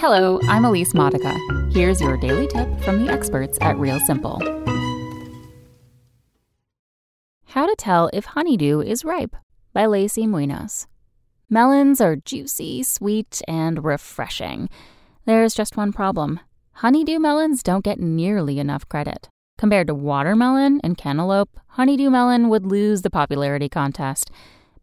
Hello, I'm Elise Modica. Here's your daily tip from the experts at Real Simple. How to tell if honeydew is ripe by Lacey Muinos. Melons are juicy, sweet, and refreshing. There's just one problem. Honeydew melons don't get nearly enough credit. Compared to watermelon and cantaloupe, honeydew melon would lose the popularity contest.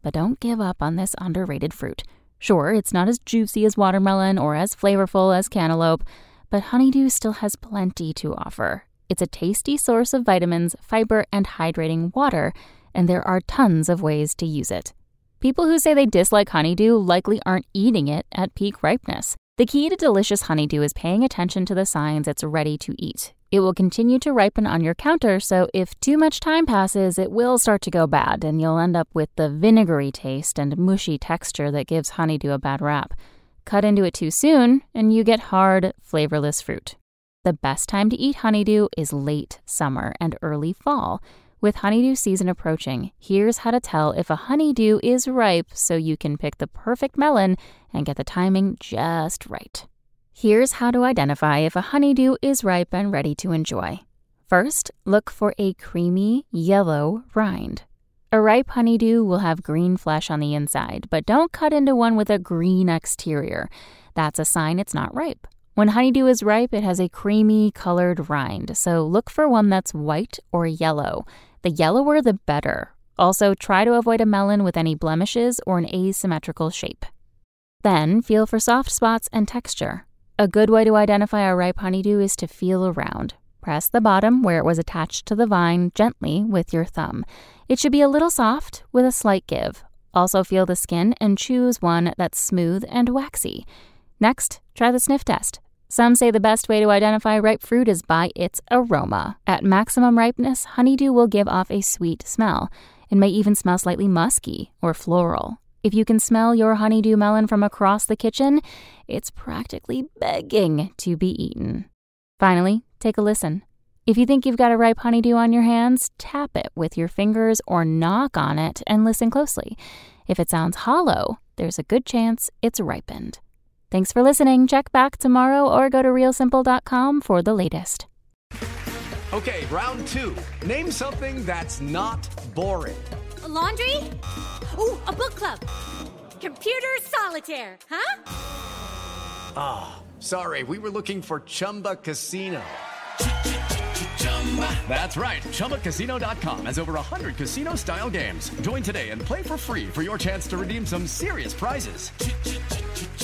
But don't give up on this underrated fruit. Sure, it's not as juicy as watermelon or as flavorful as cantaloupe, but honeydew still has plenty to offer. It's a tasty source of vitamins, fiber, and hydrating water, and there are tons of ways to use it. People who say they dislike honeydew likely aren't eating it at peak ripeness. The key to delicious honeydew is paying attention to the signs it's ready to eat. It will continue to ripen on your counter, so if too much time passes, it will start to go bad, and you'll end up with the vinegary taste and mushy texture that gives honeydew a bad rap. Cut into it too soon, and you get hard, flavorless fruit. The best time to eat honeydew is late summer and early fall. With honeydew season approaching, here's how to tell if a honeydew is ripe so you can pick the perfect melon and get the timing just right. Here's how to identify if a honeydew is ripe and ready to enjoy. First, look for a creamy, yellow rind. A ripe honeydew will have green flesh on the inside, but don't cut into one with a green exterior. That's a sign it's not ripe. When honeydew is ripe, it has a creamy colored rind, so look for one that's white or yellow. The yellower, the better. Also, try to avoid a melon with any blemishes or an asymmetrical shape. Then, feel for soft spots and texture. A good way to identify a ripe honeydew is to feel around. Press the bottom where it was attached to the vine gently with your thumb. It should be a little soft with a slight give. Also, feel the skin and choose one that's smooth and waxy. Next, try the sniff test. Some say the best way to identify ripe fruit is by its aroma. At maximum ripeness, honeydew will give off a sweet smell. It may even smell slightly musky or floral. If you can smell your honeydew melon from across the kitchen, it's practically begging to be eaten. Finally, take a listen. If you think you've got a ripe honeydew on your hands, tap it with your fingers or knock on it and listen closely. If it sounds hollow, there's a good chance it's ripened. Thanks for listening. Check back tomorrow or go to realsimple.com for the latest. Okay, round two. Name something that's not boring. A laundry? Ooh, a book club. Computer solitaire, huh? Ah, oh, sorry, we were looking for Chumba Casino. That's right. ChumbaCasino.com has over 100 casino style games. Join today and play for free for your chance to redeem some serious prizes.